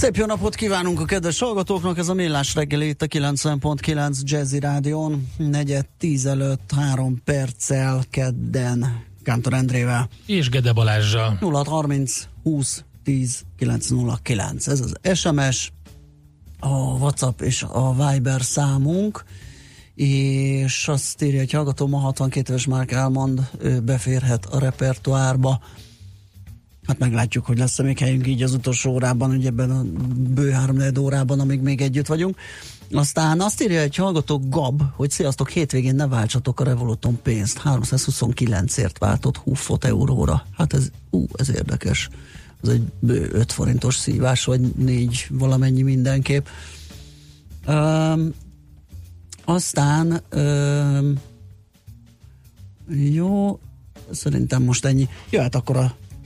Szép jó napot kívánunk a kedves hallgatóknak, ez a Millás reggeli itt a 90.9 Jazzy Rádion, negyed tíz előtt három perccel kedden Kántor Endrével. És Gede Balázsjal. 0630 20 10 909. Ez az SMS, a WhatsApp és a Viber számunk, és azt írja, hogy hallgató ma 62 éves Márk elmond, beférhet a repertoárba Hát meglátjuk, hogy lesz-e még helyünk így az utolsó órában, ugye ebben a bő három órában, amíg még együtt vagyunk. Aztán azt írja egy hallgató Gab, hogy sziasztok, hétvégén ne váltsatok a Revoluton pénzt. 329ért váltott húfot euróra. Hát ez, ú, ez érdekes. Ez egy bő 5 forintos szívás, vagy négy valamennyi mindenképp. Um, aztán um, jó, szerintem most ennyi. Jöhet akkor a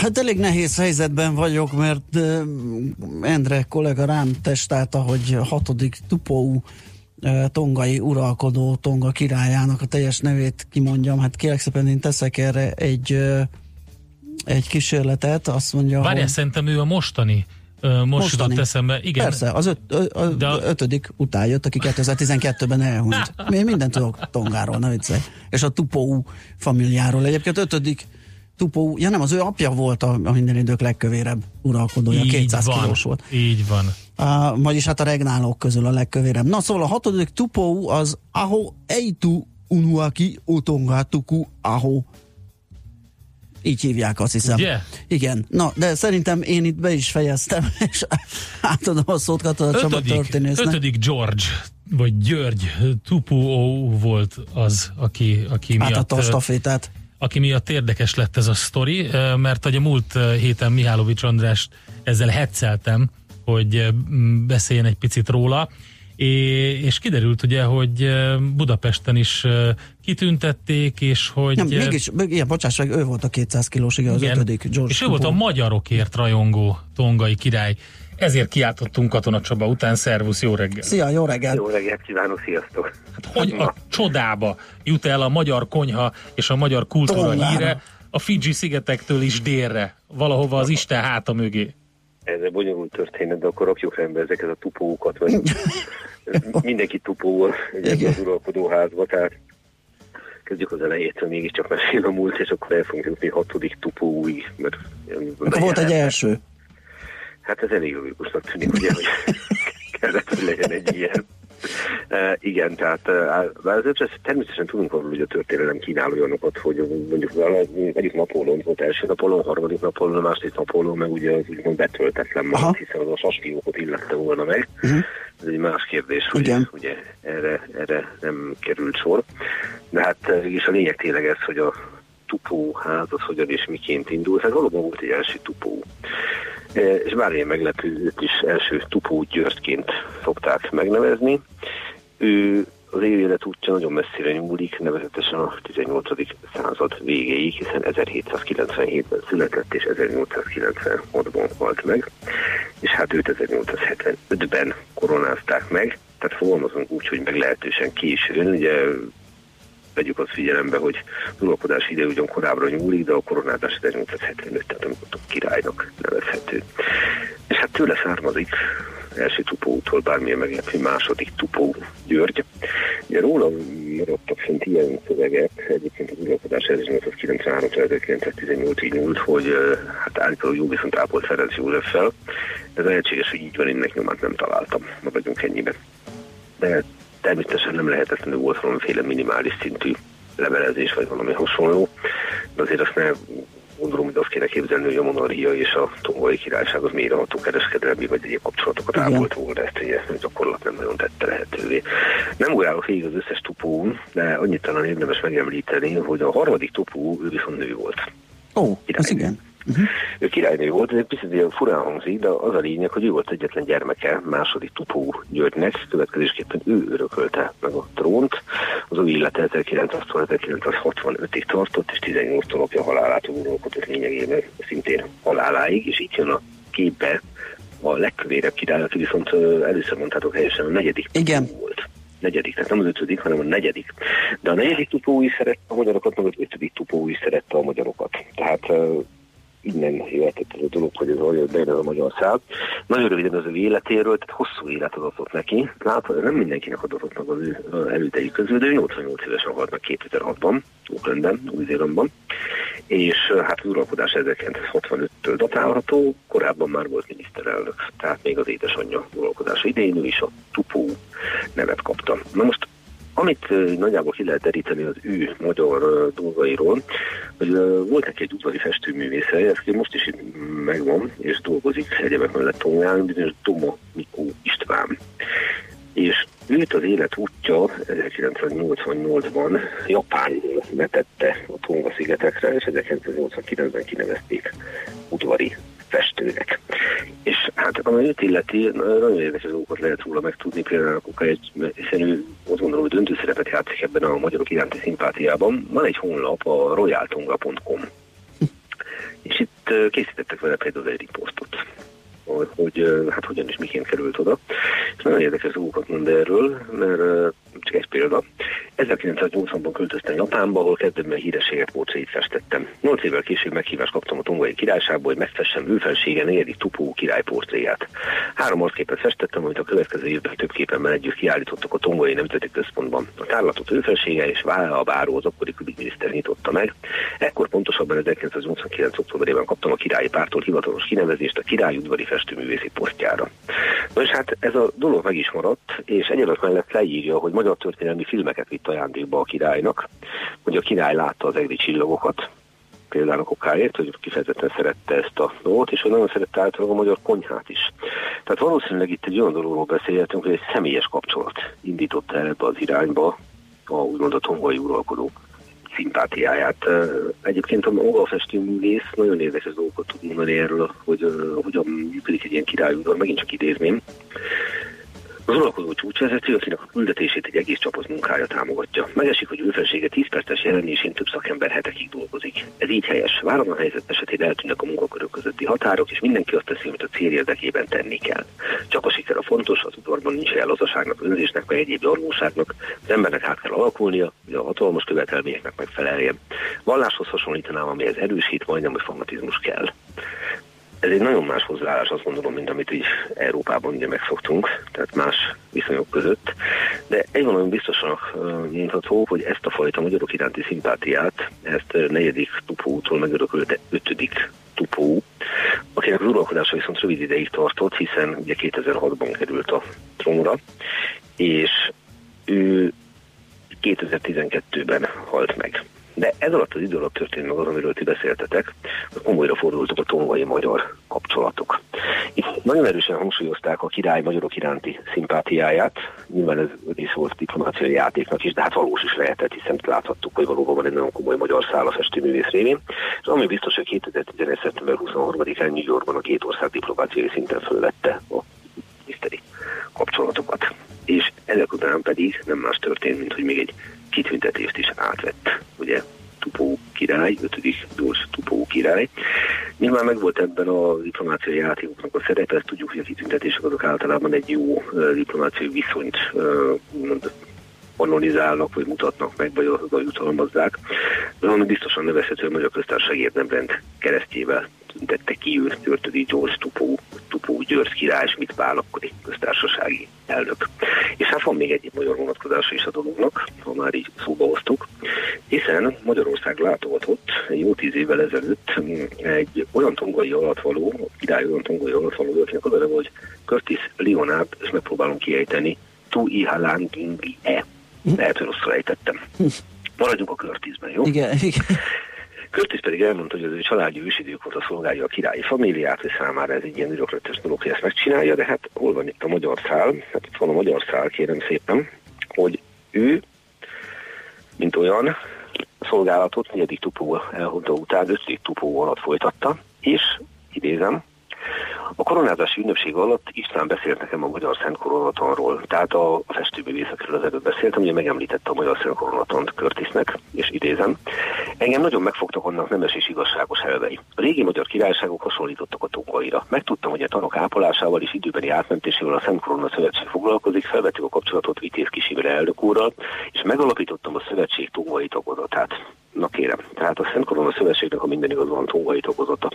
Hát elég nehéz helyzetben vagyok, mert uh, Endre kollega rám testálta, hogy hatodik Tupou uh, tongai uralkodó Tonga királyának a teljes nevét kimondjam. Hát kérlek szépen én teszek erre egy, uh, egy kísérletet, azt mondja, Várjál, hogy... szerintem ő a mostani most Mostani. jutott eszembe. Igen. Persze, az öt, ö, De a... ötödik után jött, aki 2012-ben elhunyt. Én mindent tudok Tongáról, ne viccelj. És a Tupou familiáról. Egyébként ötödik Tupó, ja nem, az ő apja volt a, a minden idők legkövérebb uralkodója, így 200 van, kilós volt. Így van. Uh, vagyis hát a regnálók közül a legkövérebb. Na szóval a hatodik Tupó az Aho Eitu Unuaki Utonga Tuku Aho így hívják, azt hiszem. Yeah. Igen. Na, de szerintem én itt be is fejeztem, és átadom a szót Katona Csaba történésznek. Ötödik George, vagy György Tupuó volt az, aki, aki miatt... Átadta a stafétát aki miatt érdekes lett ez a sztori, mert a múlt héten Mihálovics András ezzel hetszeltem, hogy beszéljen egy picit róla, és kiderült ugye, hogy Budapesten is kitüntették, és hogy... Nem, mégis, igen, bocsáss meg, ő volt a 200 kilós, igen, az igen, ötödik George És ő volt a magyarokért rajongó tongai király. Ezért kiáltottunk Katona Csaba után. Szervusz, jó reggel! Szia, jó reggel! Jó reggelt kívánok, sziasztok! Hát hogy a csodába jut el a magyar konyha és a magyar kultúra Tongára. híre a Fiji szigetektől is délre, valahova az Isten háta mögé? Ez egy bonyolult történet, de akkor rakjuk rendbe ezeket a tupókat, vagy mindenki tupó az uralkodóházba, tehát kezdjük az elejétől, mégiscsak mesél a múlt, és akkor el fogunk jutni hatodik tupóig. Mert akkor volt egy első. Hát ez elég logikusnak tűnik, ugye, hogy kellett, hogy legyen egy ilyen. Uh, igen, tehát uh, azért természetesen tudunk arról, hogy a történelem kínál olyanokat, hogy mondjuk egyik Napóleon volt első Napóleon, harmadik Napóleon, második Napóleon, meg ugye az úgymond betöltetlen maradt, hiszen az a saskiókot illette volna meg. Uh-huh. Ez egy más kérdés, hogy igen. ugye erre, erre nem került sor. De hát és a lényeg tényleg ez, hogy a tupóház az hogyan és miként indult. Hát valóban volt egy első tupó. E, és bár ilyen meglepő, őt is első Tupó Györgyként szokták megnevezni. Ő az élet útja nagyon messzire nyúlik, nevezetesen a 18. század végéig, hiszen 1797-ben született, és 1896-ban halt meg, és hát őt 1875-ben koronázták meg, tehát fogalmazunk úgy, hogy meglehetősen későn, ugye vegyük azt figyelembe, hogy az uralkodás ide ugyan korábbra nyúlik, de a koronázás 1875, tehát amikor királynak nevezhető. És hát tőle származik első Tupótól bármilyen meglepő második Tupó György. Ugye róla maradtak fent ilyen szövegek, egyébként az uralkodás 1893-1918-ig nyúlt, hogy hát állítólag jó viszont ápolt Ferenc Józseffel. Ez lehetséges, hogy így van, én nyomát nem találtam. Maradjunk ennyiben. De természetesen nem lehetetlenül volt valamiféle minimális szintű levelezés, vagy valami hasonló, de azért azt ne gondolom, hogy azt kéne képzelni, hogy a monarchia és a tongolai királyság az mélyreható kereskedelmi vagy egyéb kapcsolatokat ápolt volna, ezt ugye gyakorlat nem nagyon tette lehetővé. Nem újjállok végig az összes tupó, de annyit talán érdemes megemlíteni, hogy a harmadik tupó ő viszont nő volt. Ó, oh, az igen. Uh-huh. Ő királynő volt, ez egy picit ilyen furán hangzik, de az a lényeg, hogy ő volt egyetlen gyermeke második Tupó Györgynek, következésképpen ő örökölte meg a trónt. Az új élete 1965-ig tartott, és 18 napja halálát uralkodott lényegében szintén haláláig, és itt jön a képbe a legkövérebb király, aki viszont először mondtátok helyesen a negyedik Igen. volt negyedik, tehát nem az ötödik, hanem a negyedik. De a negyedik tupó is szerette a magyarokat, meg az ötödik tupó is szerette a magyarokat. Tehát innen jöhetett ez a dolog, hogy ez olyan bejön a magyar szál. Nagyon röviden az ő életéről, tehát hosszú élet adatott neki. Látva, nem mindenkinek adatott meg az ő elődei közül, de ő 88 évesen halt meg 2006-ban, Oaklandben, Új-Zélandban, és hát az uralkodás 1965-től datálható, korábban már volt miniszterelnök, tehát még az édesanyja uralkodása idején ő is a Tupó nevet kapta. Na most amit nagyjából ki lehet deríteni az ő magyar dolgairól, hogy volt neki egy udvari festőművésze, ez most is megvan, és dolgozik egyebek mellett Tongán, bizonyos Doma Mikó István. És őt az élet útja 1988-ban Japánból vetette a Tonga szigetekre, és 1989-ben kinevezték udvari festőnek. És hát ami őt illeti, nagyon érdekes dolgokat lehet róla megtudni, például a egy, hiszen ő azt gondolom, hogy döntő szerepet játszik ebben a magyarok iránti szimpátiában. Van egy honlap, a royaltonga.com, és itt készítettek vele például egy riportot hogy hát hogyan és miként került oda. És nagyon érdekes dolgokat mond erről, mert csak egy példa. 1980-ban költöztem Japánba, ahol kezdetben hírességet portréit festettem. Nyolc évvel később meghívást kaptam a tongolai királyságból, hogy megfessem ő felsége negyedik Tupó király portréját. Három arcképet festettem, amit a következő évben több képenben együtt kiállítottak a tongolai nemzeti központban. A tárlatot ő felsége és Vála a báró az akkori külügyminiszter nyitotta meg. Ekkor pontosabban 1989. októberében kaptam a királyi pártól hivatalos kinevezést a király udvari festőművészi posztjára. Na és hát ez a dolog meg is maradt, és egyenlet mellett leírja, hogy magyar történelmi filmeket vitt ajándékba a királynak, hogy a király látta az egri csillagokat, például a kokáért, hogy kifejezetten szerette ezt a dolgot, és hogy nagyon szerette általában a magyar konyhát is. Tehát valószínűleg itt egy olyan dologról beszélhetünk, hogy egy személyes kapcsolat indította el ebbe az irányba a úgymond a tongolai uralkodó szimpátiáját. Egyébként a maga festőművész nagyon érdekes dolgokat tud mondani erről, hogy hogyan működik egy ilyen királyudvar, megint csak idézném. Az uralkodó csúcsvezető, akinek a küldetését egy egész csapat munkája támogatja. Megesik, hogy őfelsége 10 perces jelenésén több szakember hetekig dolgozik. Ez így helyes. Váratlan helyzet esetén eltűnnek a munkakörök közötti határok, és mindenki azt teszi, amit a cél érdekében tenni kell. Csak a siker a fontos, az udvarban nincs el lazaságnak, önzésnek, vagy egyéb gyanúságnak. Az embernek át kell alakulnia, hogy a hatalmas követelményeknek megfeleljen. Valláshoz hasonlítanám, amihez erősít, majdnem, hogy fanatizmus kell ez egy nagyon más hozzáállás, azt gondolom, mint amit így Európában ugye megszoktunk, tehát más viszonyok között. De egy valami biztosan mondható, hogy ezt a fajta magyarok iránti szimpátiát, ezt negyedik tupótól megörökölte ötödik tupó, akinek az uralkodása viszont rövid ideig tartott, hiszen ugye 2006-ban került a trónra, és ő 2012-ben halt meg. De ez alatt az idő alatt történt meg az, amiről ti beszéltetek, hogy komolyra fordultak a tongai magyar kapcsolatok. Itt nagyon erősen hangsúlyozták a király magyarok iránti szimpátiáját, nyilván ez is volt diplomáciai játéknak is, de hát valós is lehetett, hiszen láthattuk, hogy valóban van egy nagyon komoly magyar száll a festőművész révén. És ami biztos, hogy 2011. szeptember 23-án New Yorkban a két ország diplomáciai szinten fölvette a miniszteri kapcsolatokat. És ezek után pedig nem más történt, mint hogy még egy kitüntetést is átvett, ugye, Tupó király, ötödik George Tupó király. Nyilván meg volt ebben a diplomáciai játékoknak a szerepe, ezt tudjuk, hogy a kitüntetések azok általában egy jó diplomáciai viszonyt uh, anonizálnak, vagy mutatnak meg, vagy, vagy jutalmazzák. De biztosan nevezhető, a köztársaság érdemrend keresztjével tüntette ki őt Györtödi George Tupó, Tupó György király, és mit vál akkori köztársasági elnök. És hát van még egy magyar vonatkozása is a dolognak, ha már így szóba hoztuk, hiszen Magyarország látogatott jó tíz évvel ezelőtt egy olyan tongai alatvaló, király olyan tongai alatvaló, akinek az a neve, hogy Curtis Leonard, és megpróbálom kiejteni, Tu Ihalangingli E. Lehet, hogy rosszul ejtettem. Maradjunk a körtízben, jó? Igen, igen. Curtis pedig elmondta, hogy az ő családja ősidők óta szolgálja a királyi familiát, hogy számára ez egy ilyen ürökletes dolog, hogy ezt megcsinálja, de hát hol van itt a magyar szál? Hát itt van a magyar szál, kérem szépen, hogy ő, mint olyan, szolgálatot negyedik tupó elhúzta után ötödik tupó alatt folytatta, és idézem, a koronázási ünnepség alatt István beszélt nekem a Magyar Szent Koronatonról, tehát a, festőművészekről az előbb beszéltem, ugye megemlítette a Magyar Szent Koronatont Körtisznek, és idézem. Engem nagyon megfogtak annak nemes és igazságos elvei. A régi magyar királyságok hasonlítottak a tungaira. Megtudtam, hogy a tanok ápolásával és időbeni átmentésével a Szent Korona Szövetség foglalkozik, felvettük a kapcsolatot Vitéz Kisimre elnök úrral, és megalapítottam a szövetség tungai tagozatát. Na kérem, tehát a Szent Korona Szövetségnek a minden igaz van tungai tagozata.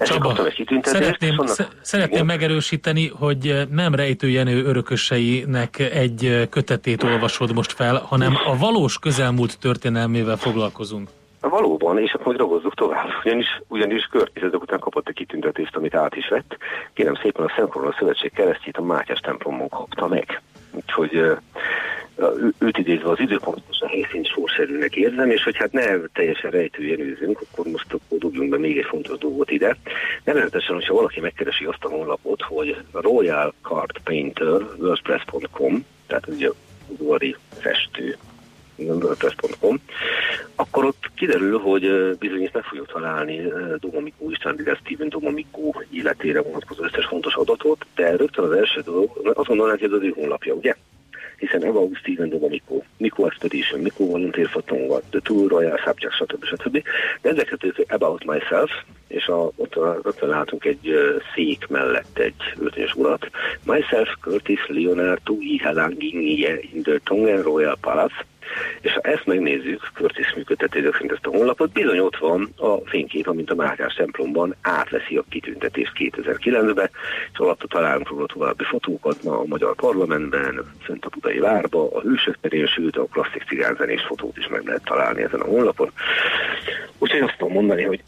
Csaba, szeretném, szeretném megerősíteni, hogy nem rejtőjenő örököseinek egy kötetét olvasod most fel, hanem a valós közelmúlt történelmével foglalkozunk. Valóban, és akkor dolgozzuk tovább. Ugyanis, ugyanis Körtis ezek után kapott egy kitüntetést, amit át is vett. Kérem szépen a Szent Korona Szövetség keresztjét a Mátyás templomon kapta meg. Úgyhogy őt idézve az időpontos a helyszín sorszerűnek érzem, és hogy hát ne teljesen rejtőjenőzünk, akkor most akkor dugjunk be még egy fontos dolgot ide. Nevezetesen, hogyha valaki megkeresi azt a honlapot, hogy Royal Card Painter, WordPress.com, tehát ugye udvari festő, WordPress.com, akkor ott kiderül, hogy bizony itt meg fogjuk találni Domomikó István, illetve Steven Domomikó életére vonatkozó összes fontos adatot, de rögtön az első dolog, azonnal látja az ő honlapja, ugye? Hiszen About Steven Domenico, Miko Expedition, Miko Volunteer for Tonga, The Tour Royal Subject, stb. stb. De ezeket About Myself, és a, ott, ott látunk egy szék mellett egy öltönyös urat. Myself, Curtis, Leonard, Tui, Helangi, in the Tongan Royal Palace, és ha ezt megnézzük, Curtis működtetők szerint ezt a honlapot, bizony ott van a fénykép, amint a Mátyás templomban átveszi a kitüntetést 2009-ben, és alatta találunk róla további fotókat ma a Magyar Parlamentben, Szent a Budai Várba, a Hősök terén, sőt a klasszik cigánzenés fotót is meg lehet találni ezen a honlapon. Úgyhogy azt tudom mondani, hogy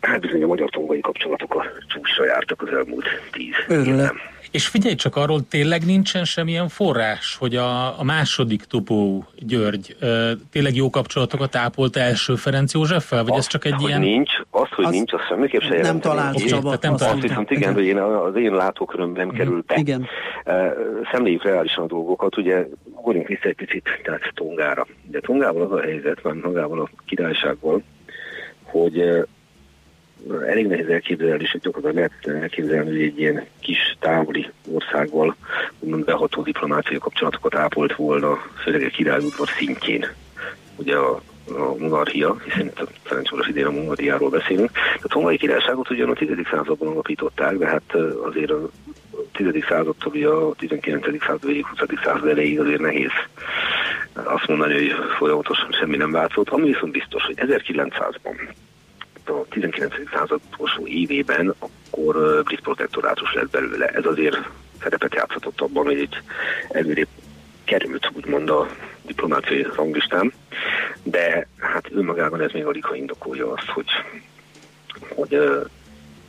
hát bizony a magyar tongai kapcsolatok a csúcsra jártak az elmúlt tíz évben. És figyelj csak, arról tényleg nincsen semmilyen forrás, hogy a, a második Tupó György ö, tényleg jó kapcsolatokat ápolt első Ferenc Józseffel, vagy azt, ez csak egy ilyen... Nincs, azt, hogy az nincs, azt semmiképp se Nem talált Csaba. Nem azt viszont igen, hogy én, az én látóköröm nem kerül be. Igen. Szemléljük reálisan a dolgokat, ugye ugorjunk vissza egy picit, tehát Tongára. De Tongával az a helyzet, már magával a királyságból, hogy elég nehéz elképzelni, és gyakorlatilag lehet elképzelni, hogy egy ilyen kis távoli országgal úgymond beható diplomáciai kapcsolatokat ápolt volna, főleg a királyudvar szintjén. Ugye a a monarchia, hiszen Ferencváros idén a monarchiáról beszélünk. A tongai királyságot ugyan a 10. században alapították, de hát azért a 10. századtól a 19. század végig, 20. század elejéig azért nehéz azt mondani, hogy folyamatosan semmi nem változott. Ami viszont biztos, hogy 1900-ban a 19. század utolsó évében, akkor brit protektorátus lett belőle. Ez azért szerepet játszhatott abban, hogy egy előrébb került, úgymond a diplomáciai ranglistán, de hát önmagában ez még alig ha indokolja azt, hogy, hogy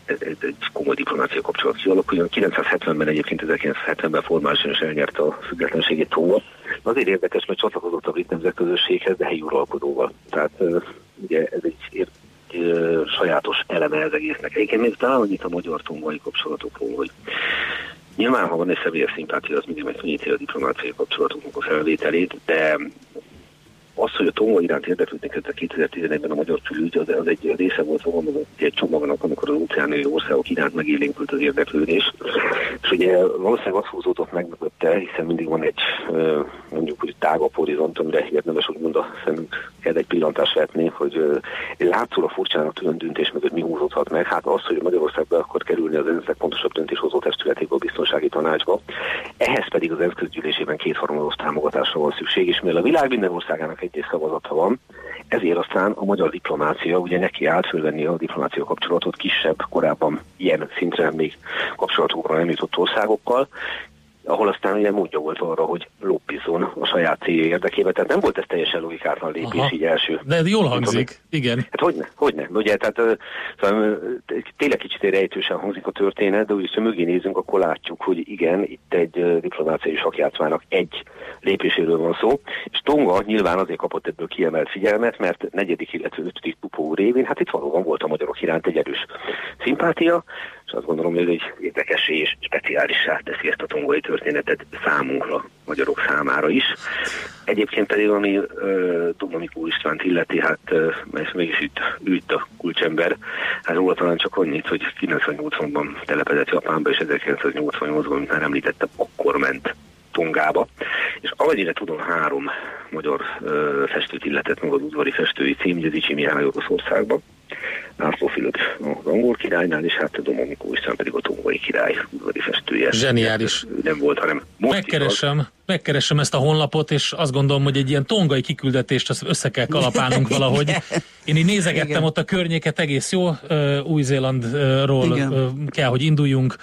ez egy komoly diplomácia kapcsolat kialakuljon. 970-ben egyébként 1970-ben formálisan is elnyerte a függetlenségét Tóva. Azért érdekes, mert csatlakozott a brit nemzetközösséghez, de helyi uralkodóval. Tehát ugye ez egy sajátos eleme az egésznek. Egyébként még talán annyit a magyar tongai kapcsolatokról, hogy Nyilván, ha van egy személyes szimpátia, az mindig megkönnyíti a diplomáciai kapcsolatoknak a felvételét, de az, hogy a Tonga iránt érdeklődnek a 2011-ben a magyar külügy, az, az egy része volt fogalmazott egy csomagnak, amikor az óceáni országok iránt megélénkült az érdeklődés. És ugye valószínűleg az húzódott meg mögötte, hiszen mindig van egy mondjuk úgy tágabb horizont, amire érdemes úgymond a szemünk kell egy pillantást vetni, hogy látszólag furcsának tűnő döntés mögött mi húzódhat meg. Hát az, hogy Magyarország be akar kerülni az ENSZ legfontosabb döntéshozó testületébe a biztonsági tanácsba. Ehhez pedig az ENSZ közgyűlésében kétharmados támogatásra van szükség, és mivel a világ minden országának egy szavazata van, ezért aztán a magyar diplomácia ugye neki állt fölvenni a diplomácia kapcsolatot kisebb, korábban ilyen szintre még kapcsolatokra nem jutott országokkal, ahol aztán ugye módja volt arra, hogy loppizzon a saját célja érdekében. Tehát nem volt ez teljesen logikátlan lépés Aha. így első. De jól hangzik, tudom, igen. Hát hogyne, hogyne. Ugye, tehát szóval, tényleg kicsit rejtősen hangzik a történet, de úgy, ha mögé nézünk, akkor látjuk, hogy igen, itt egy diplomáciai sakjátszmának egy lépéséről van szó, és Tonga nyilván azért kapott ebből kiemelt figyelmet, mert negyedik, illetve ötödik tupó révén, hát itt valóban volt a magyarok iránt egy erős szimpátia, és azt gondolom, hogy ez egy érdekes és speciálissá teszi ezt a tongai történetet számunkra, magyarok számára is. Egyébként pedig, ami uh, Domamikó Istvánt illeti, hát uh, mert mégis itt ült a kulcsember, hát róla talán csak annyit, hogy 98-ban telepedett Japánba, és 1988-ban, mint már említettem, akkor ment Tongába, és amennyire tudom, három magyar ö, festőt illetett meg az udvari festői cím, Gyezicsi Mihály Oroszországban, László Fülöp az angol királynál, és hát Domomikó István pedig a tongói király udvari festője. Zseniális. Nem volt, hanem most megkeresem, megkeresem ezt a honlapot, és azt gondolom, hogy egy ilyen tongai kiküldetést azt össze kell kalapálnunk valahogy. Én így nézegettem Igen. ott a környéket, egész jó, Új-Zélandról kell, hogy induljunk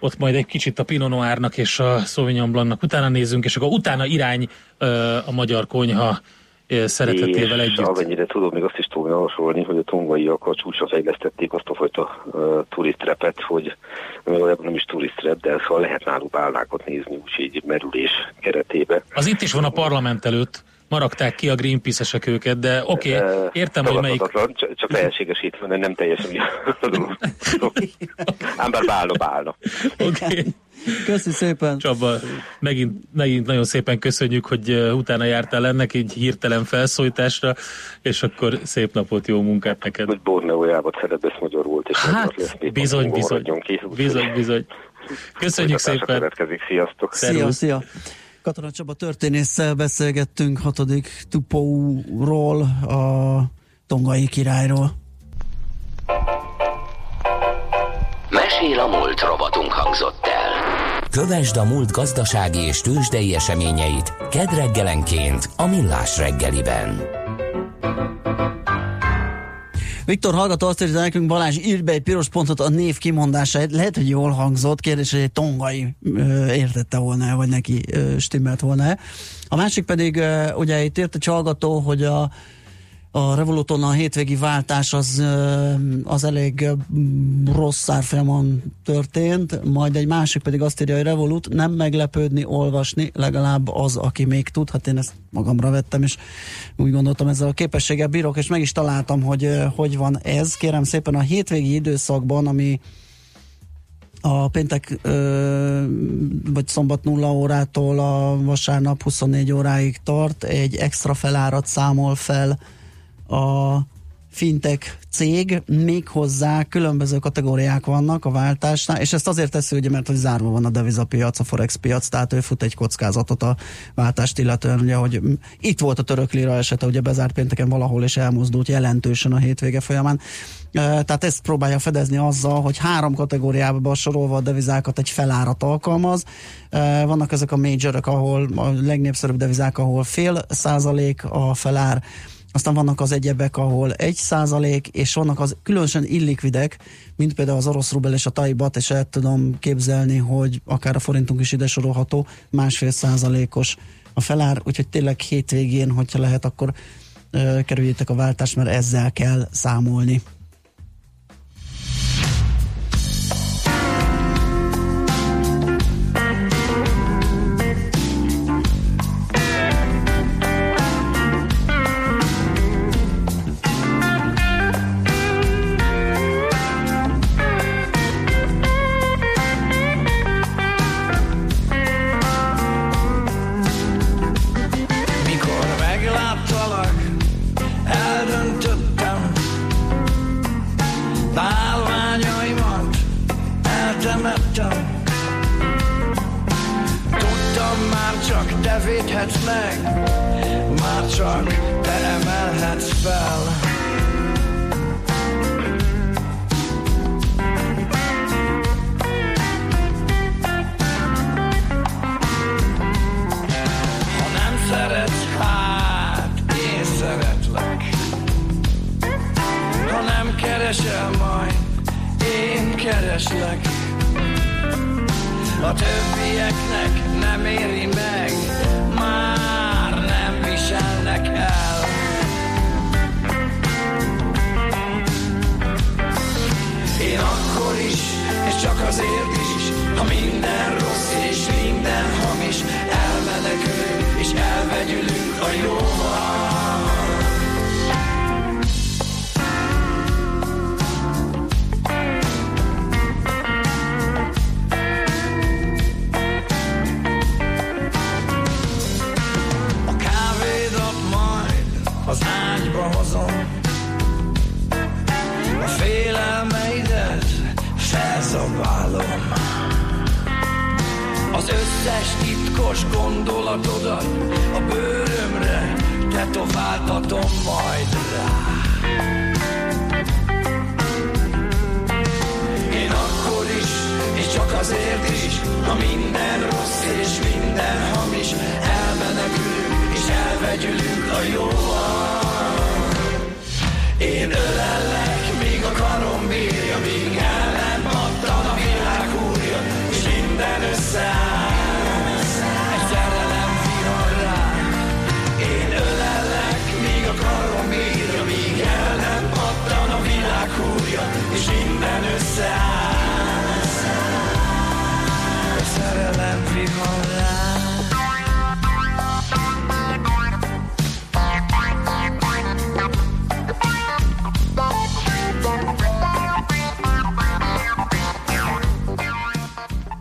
ott majd egy kicsit a Pinot Noirnak és a Sauvignon Blancnak utána nézzünk, és akkor utána irány a magyar konyha szeretetével együtt. És amennyire tudom, még azt is tudom javasolni, hogy a tongaiak a csúcsra fejlesztették azt a fajta uh, turistrepet, hogy valójában nem is turistrep, de szóval lehet náluk bálnákat nézni, úgyhogy merülés keretébe. Az itt is van a parlament előtt maragták ki a Greenpeace-esek őket, de oké, okay, értem, hogy melyik... Csak, csak lehetségesítve, nem teljesen Ám bár bálna, bálna. Oké. Okay. Köszi szépen. Csaba, megint, megint nagyon szépen köszönjük, hogy utána jártál ennek egy hirtelen felszólításra, és akkor szép napot, jó munkát neked. Hogy Borneójában szerepesz magyar volt, és hát, lesz, bizony, bizony, bizony, bizony. Köszönjük szépen. Sziasztok. Szia, szia. Katona Csaba történésszel beszélgettünk hatodik Tupóról, a tongai királyról. Mesél a múlt robotunk hangzott el. Kövesd a múlt gazdasági és tőzsdei eseményeit kedd reggelenként a Millás reggeliben. Viktor hallgató azt írja nekünk, Balázs, írd be egy piros pontot a név kimondásáért. Lehet, hogy jól hangzott, kérdés, hogy egy tongai ö, értette volna vagy neki ö, stimmelt volna A másik pedig, ö, ugye itt írt egy hallgató, hogy a a Revoluton a hétvégi váltás az, az elég rossz árfolyamon történt, majd egy másik pedig azt írja, hogy Revolut nem meglepődni, olvasni, legalább az, aki még tud, hát én ezt magamra vettem, és úgy gondoltam ezzel a képességgel bírok, és meg is találtam, hogy hogy van ez. Kérem szépen a hétvégi időszakban, ami a péntek vagy szombat 0 órától a vasárnap 24 óráig tart, egy extra felárat számol fel a fintek cég, még hozzá különböző kategóriák vannak a váltásnál, és ezt azért teszi, ugye, mert hogy zárva van a devizapiac, a forex piac, tehát ő fut egy kockázatot a váltást illetően, ugye, hogy itt volt a török lira esete, ugye bezárt pénteken valahol, és elmozdult jelentősen a hétvége folyamán. Tehát ezt próbálja fedezni azzal, hogy három kategóriába sorolva a devizákat egy felárat alkalmaz. Vannak ezek a majorok, ahol a legnépszerűbb devizák, ahol fél százalék a felár, aztán vannak az egyebek, ahol egy százalék, és vannak az különösen illikvidek, mint például az orosz rubel és a taibat, és el tudom képzelni, hogy akár a forintunk is ide sorolható, másfél százalékos a felár, úgyhogy tényleg hétvégén, hogyha lehet, akkor ö, kerüljétek a váltást, mert ezzel kell számolni. Titkos gondolatodat a bőrömre tetováltatom majd rá. Én akkor is, és csak azért is, ha minden rossz és minden hamis, elmenekülünk és elvegyülünk a jóval. Én ölellek,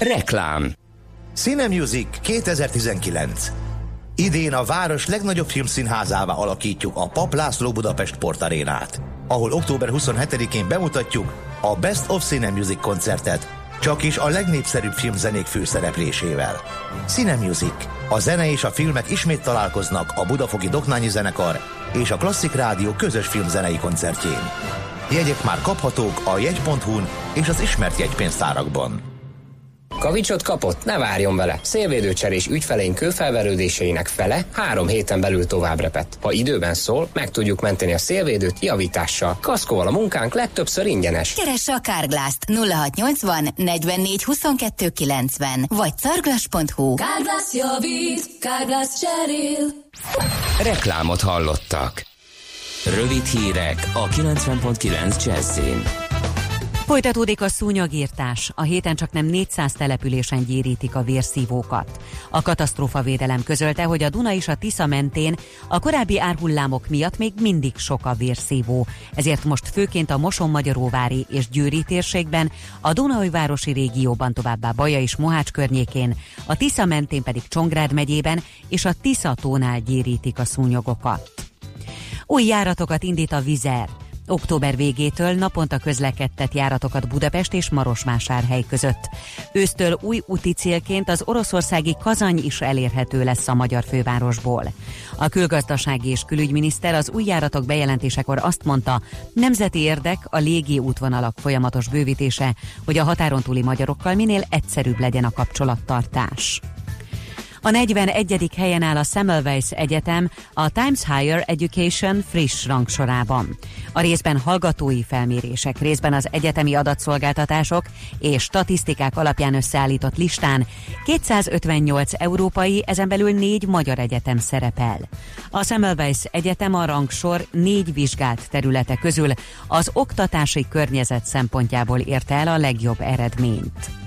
Reklám Cine Music 2019. Idén a város legnagyobb filmszínházává alakítjuk a Pap László Budapest Portarénát, ahol október 27-én bemutatjuk a Best of Cine Music koncertet, csak is a legnépszerűbb filmzenék főszereplésével. Cine Music. A zene és a filmek ismét találkoznak a Budafoki Doknányi Zenekar és a Klasszik Rádió közös filmzenei koncertjén. Jegyek már kaphatók a jegy.hu-n és az ismert jegypénztárakban. Kavicsot kapott? Ne várjon vele! Szélvédőcserés ügyfeleink kőfelverődéseinek fele három héten belül tovább repet. Ha időben szól, meg tudjuk menteni a szélvédőt javítással. Kaszkóval a munkánk legtöbbször ingyenes. Keresse a Kárglászt 0680 44 22 90 vagy carglass.hu Kárglász javít, Kárglász cserél. Reklámot hallottak. Rövid hírek a 90.9 Jazzin. Folytatódik a szúnyagírtás. A héten csak nem 400 településen gyérítik a vérszívókat. A katasztrófavédelem közölte, hogy a Duna és a Tisza mentén a korábbi árhullámok miatt még mindig sok a vérszívó. Ezért most főként a Moson-Magyaróvári és Győri térségben, a Dunajvárosi régióban továbbá Baja és Mohács környékén, a Tisza mentén pedig Csongrád megyében és a Tisza tónál gyérítik a szúnyogokat. Új járatokat indít a Vizer. Október végétől naponta közlekedtet járatokat Budapest és Marosvásárhely között. Ősztől új úti célként az oroszországi Kazany is elérhető lesz a magyar fővárosból. A külgazdasági és külügyminiszter az új járatok bejelentésekor azt mondta, nemzeti érdek a légi útvonalak folyamatos bővítése, hogy a határon túli magyarokkal minél egyszerűbb legyen a kapcsolattartás. A 41. helyen áll a Semmelweis Egyetem a Times Higher Education friss rangsorában. A részben hallgatói felmérések, részben az egyetemi adatszolgáltatások és statisztikák alapján összeállított listán 258 európai, ezen belül négy magyar egyetem szerepel. A Semmelweis Egyetem a rangsor négy vizsgált területe közül az oktatási környezet szempontjából érte el a legjobb eredményt.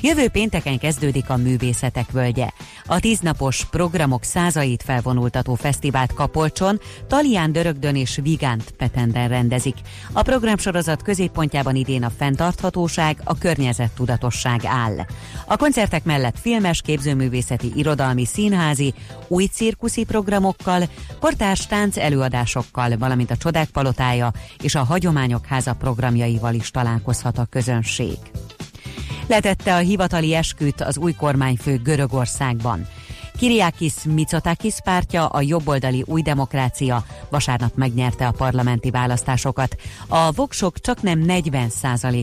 Jövő pénteken kezdődik a Művészetek Völgye. A tíznapos programok százait felvonultató fesztivált Kapolcson, Talián Dörögdön és Vigánt Petenden rendezik. A programsorozat középpontjában idén a fenntarthatóság, a környezettudatosság áll. A koncertek mellett filmes, képzőművészeti, irodalmi, színházi, új cirkuszi programokkal, kortárs tánc előadásokkal, valamint a Csodák Palotája és a Hagyományok Háza programjaival is találkozhat a közönség. Letette a hivatali esküt az új kormányfő Görögországban. Kiriakis Mitsotakis pártja, a jobboldali új demokrácia vasárnap megnyerte a parlamenti választásokat. A voksok csak nem 40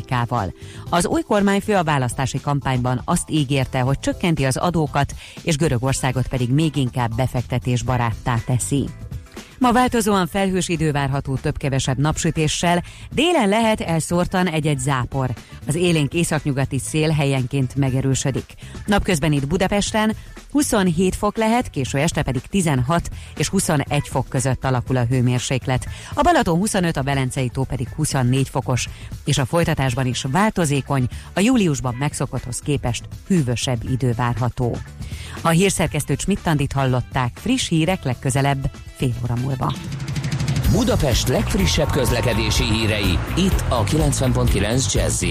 ával Az új kormányfő a választási kampányban azt ígérte, hogy csökkenti az adókat, és Görögországot pedig még inkább befektetésbaráttá teszi. Ma változóan felhős idő várható több-kevesebb napsütéssel, délen lehet elszórtan egy-egy zápor. Az élénk északnyugati szél helyenként megerősödik. Napközben itt Budapesten 27 fok lehet, késő este pedig 16 és 21 fok között alakul a hőmérséklet. A Balaton 25, a Belencei tó pedig 24 fokos, és a folytatásban is változékony, a júliusban megszokotthoz képest hűvösebb idő várható. A hírszerkesztő Csmittandit hallották, friss hírek legközelebb fél óra múlva. Budapest legfrissebb közlekedési hírei, itt a 90.9 jazz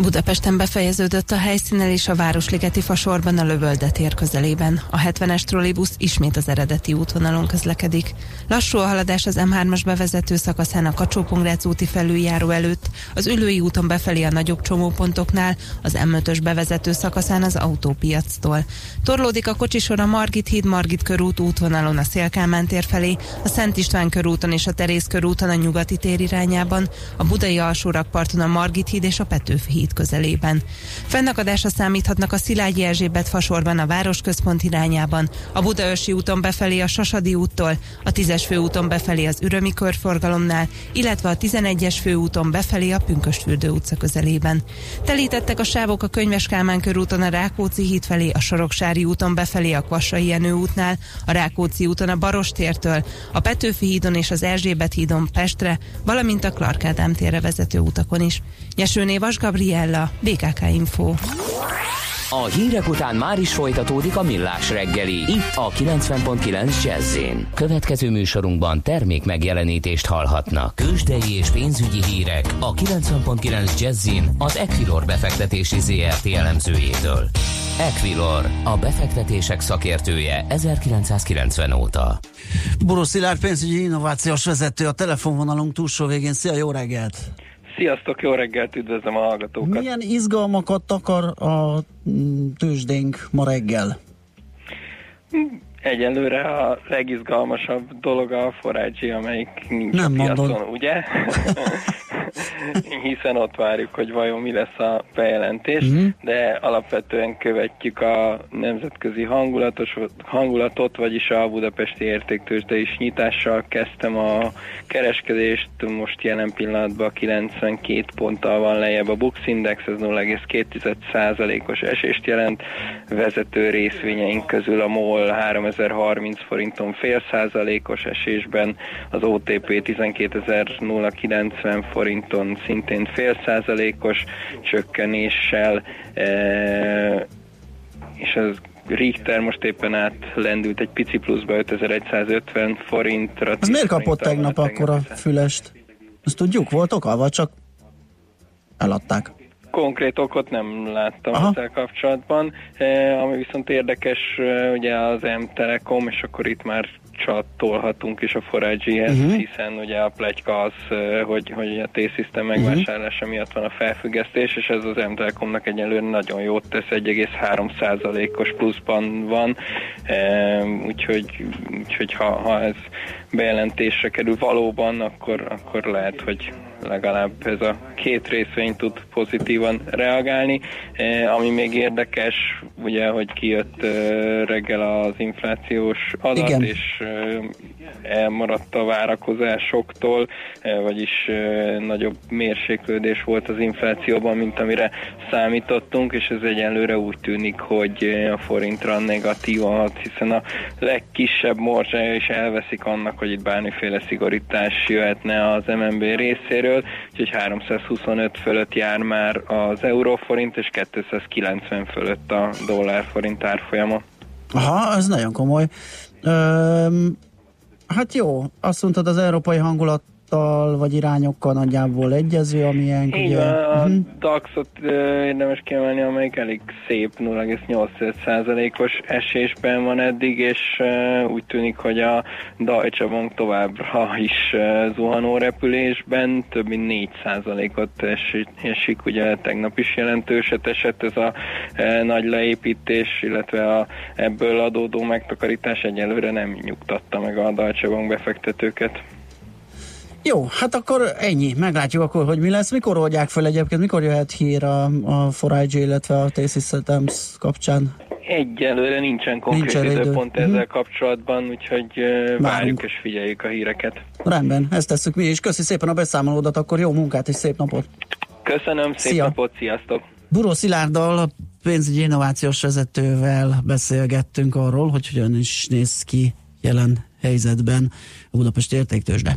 Budapesten befejeződött a helyszínen és a Városligeti fasorban a Lövölde tér közelében. A 70-es trollibusz ismét az eredeti útvonalon közlekedik. Lassú a haladás az M3-as bevezető szakaszán a kacsó úti felüljáró előtt, az Ülői úton befelé a nagyobb csomópontoknál, az M5-ös bevezető szakaszán az autópiactól. Torlódik a kocsisor a Margit híd Margit körút útvonalon a Szélkámán tér felé, a Szent István körúton és a Terész körúton a nyugati tér irányában, a Budai alsórakparton a Margit híd és a Petőfi híd közelében. Fennakadásra számíthatnak a Szilágyi Erzsébet fasorban a városközpont irányában, a Budaörsi úton befelé a Sasadi úttól, a 10-es főúton befelé az Ürömi körforgalomnál, illetve a 11-es főúton befelé a Pünkösfürdő utca közelében. Telítettek a sávok a Könyves Kálmán körúton a Rákóczi híd felé, a Soroksári úton befelé a Kvassai Jenő útnál, a Rákóczi úton a Barostértől, a Petőfi hídon és az Erzsébet hídon Pestre, valamint a Clark Ádám térre vezető utakon is. Nyesőné Vas Gabriella, BKK Info. A hírek után már is folytatódik a millás reggeli. Itt a 90.9 jazz Következő műsorunkban termék megjelenítést hallhatnak. Kősdei és pénzügyi hírek a 90.9 jazz az Equilor befektetési ZRT elemzőjétől. Equilor, a befektetések szakértője 1990 óta. Boros Szilárd pénzügyi innovációs vezető a telefonvonalunk túlsó végén. Szia, jó reggelt! Sziasztok, jó reggelt, üdvözlöm a hallgatókat. Milyen izgalmakat akar a mm, tőzsdénk ma reggel? Egyelőre a legizgalmasabb dolog a forágyi, amelyik nincs Nem a piacon, mondod. ugye? Hiszen ott várjuk, hogy vajon mi lesz a bejelentés, uh-huh. de alapvetően követjük a nemzetközi hangulatos, hangulatot, vagyis a budapesti értéktősde is nyitással kezdtem a kereskedést, most jelen pillanatban 92 ponttal van lejjebb a Bux Index, ez 0,2%-os esést jelent, vezető részvényeink közül a MOL 3030 forinton fél százalékos esésben, az OTP 12.090 forinton szintén fél százalékos csökkenéssel, e, és az Richter most éppen átlendült egy pici pluszba 5150 forintra. Az miért kapott tegnap akkor a fülest? Ezt tudjuk, volt oka, vagy csak eladták? Konkrét okot nem láttam Aha. ezzel kapcsolatban, e, ami viszont érdekes, e, ugye az M-Telekom, és akkor itt már csatolhatunk is a Foragy-hez, uh-huh. hiszen ugye a pletyka az, e, hogy, hogy a T-System mhm. megvásárlása uh-huh. miatt van a felfüggesztés, és ez az M-Telekomnak egyelőre nagyon jót tesz, 1,3%-os pluszban van, e, úgyhogy, úgyhogy ha, ha ez bejelentésre kerül valóban, akkor, akkor lehet, hogy legalább ez a két részvény tud pozitívan reagálni. E, ami még érdekes, ugye, hogy kijött e, reggel az inflációs adat, Igen. és e, elmaradt a várakozásoktól, e, vagyis e, nagyobb mérséklődés volt az inflációban, mint amire számítottunk, és ez egyenlőre úgy tűnik, hogy a forintra negatívan hat, hiszen a legkisebb morzsája is elveszik annak, hogy itt bármiféle szigorítás jöhetne az MNB részéről, úgyhogy 325 fölött jár már az euróforint, és 290 fölött a dollárforint árfolyama. Aha, ez nagyon komoly. Üm, hát jó, azt mondtad az európai hangulat adattal vagy irányokkal nagyjából egyező, amilyen Így ugye... a Mhm. DAX-ot ö, érdemes kiemelni, amelyik elég szép 0,8%-os esésben van eddig, és úgy tűnik, hogy a Deutsche Bank továbbra is ö, zuhanó repülésben, több mint 4%-ot esik, esik, ugye tegnap is jelentőset esett ez a nagy leépítés, illetve a, ebből adódó megtakarítás egyelőre nem nyugtatta meg a Deutsche Bank befektetőket. Jó, hát akkor ennyi. Meglátjuk akkor, hogy mi lesz. Mikor oldják fel egyébként, mikor jöhet hír a, a Forage, illetve a Tasty Systems kapcsán? Egyelőre nincsen konkrét Nincsen idő. időpont Mhm. ezzel kapcsolatban, úgyhogy várjuk és figyeljük a híreket. Rendben, ezt tesszük mi is. Köszi szépen a beszámolódat, akkor jó munkát és szép napot! Köszönöm, szép Szia. napot, sziasztok! Buró Szilárddal, a pénzügyi innovációs vezetővel beszélgettünk arról, hogy hogyan is néz ki jelen helyzetben a Budapest értéktősde.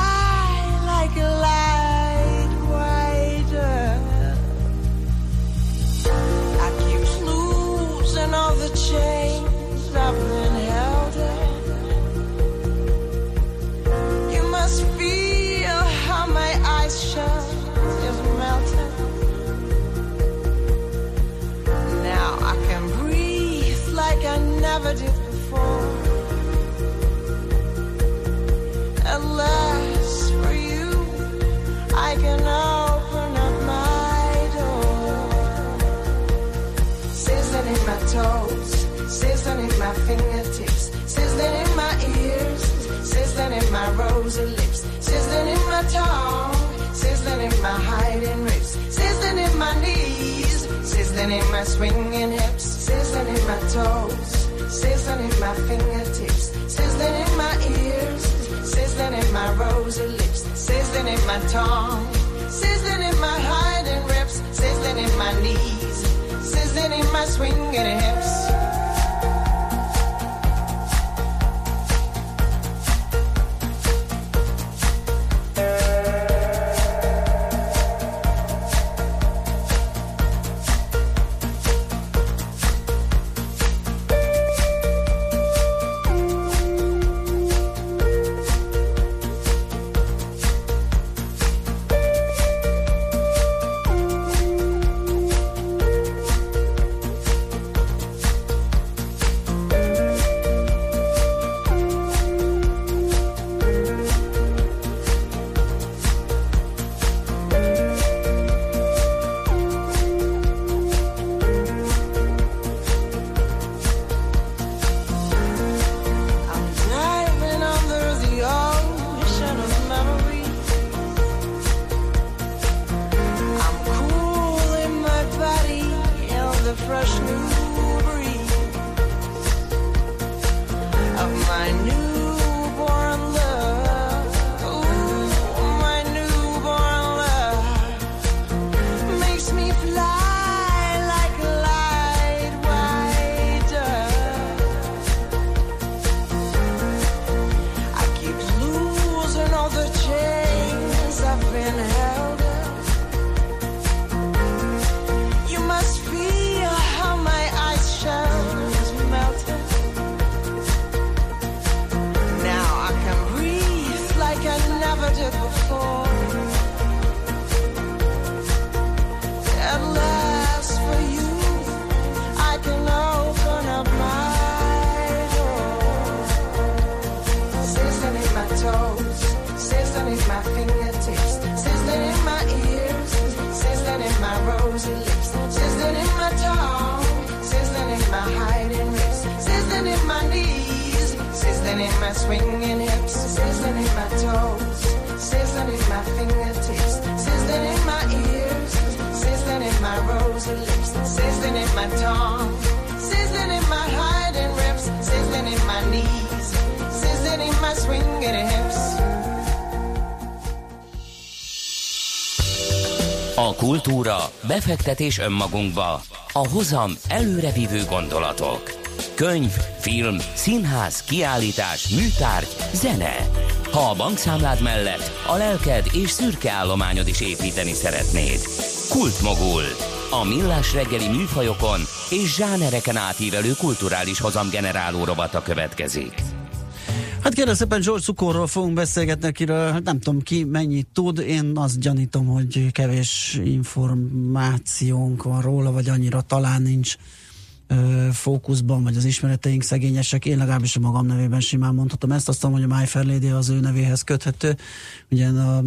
sizzling in my hiding ribs, sizzling in my knees, sizzling in my swinging hips, sizzling in my toes, sizzling in my fingertips, sizzling in my ears, sizzling in my rosy lips, sizzling in my tongue, sizzling in my hiding ribs, sizzling in my knees, sizzling in my swinging hips. did last for you I can open up my door. Sizzling in my toes sizzling in my fingertips sizzling in my ears sizzling in my rosy lips sizzling in my tongue sizzling in my hiding lips sizzling in my knees sizzling in my swinging hips sizzling in my toes. A kultúra, befektetés önmagunkba, a hozam előrevívő gondolatok. Könyv, film, színház, kiállítás, műtárgy, zene. Ha a bankszámlád mellett a lelked és szürke állományod is építeni szeretnéd. Kultmogul. A millás reggeli műfajokon és zsánereken átívelő kulturális hozamgeneráló rovata következik. Hát kérlek szépen George Cukorról fogunk beszélgetni, akiről hát nem tudom ki mennyit tud, én azt gyanítom, hogy kevés információnk van róla, vagy annyira talán nincs fókuszban, vagy az ismereteink szegényesek. Én legalábbis a magam nevében simán mondhatom ezt, azt hogy a My Fair Lady az ő nevéhez köthető. Ugye a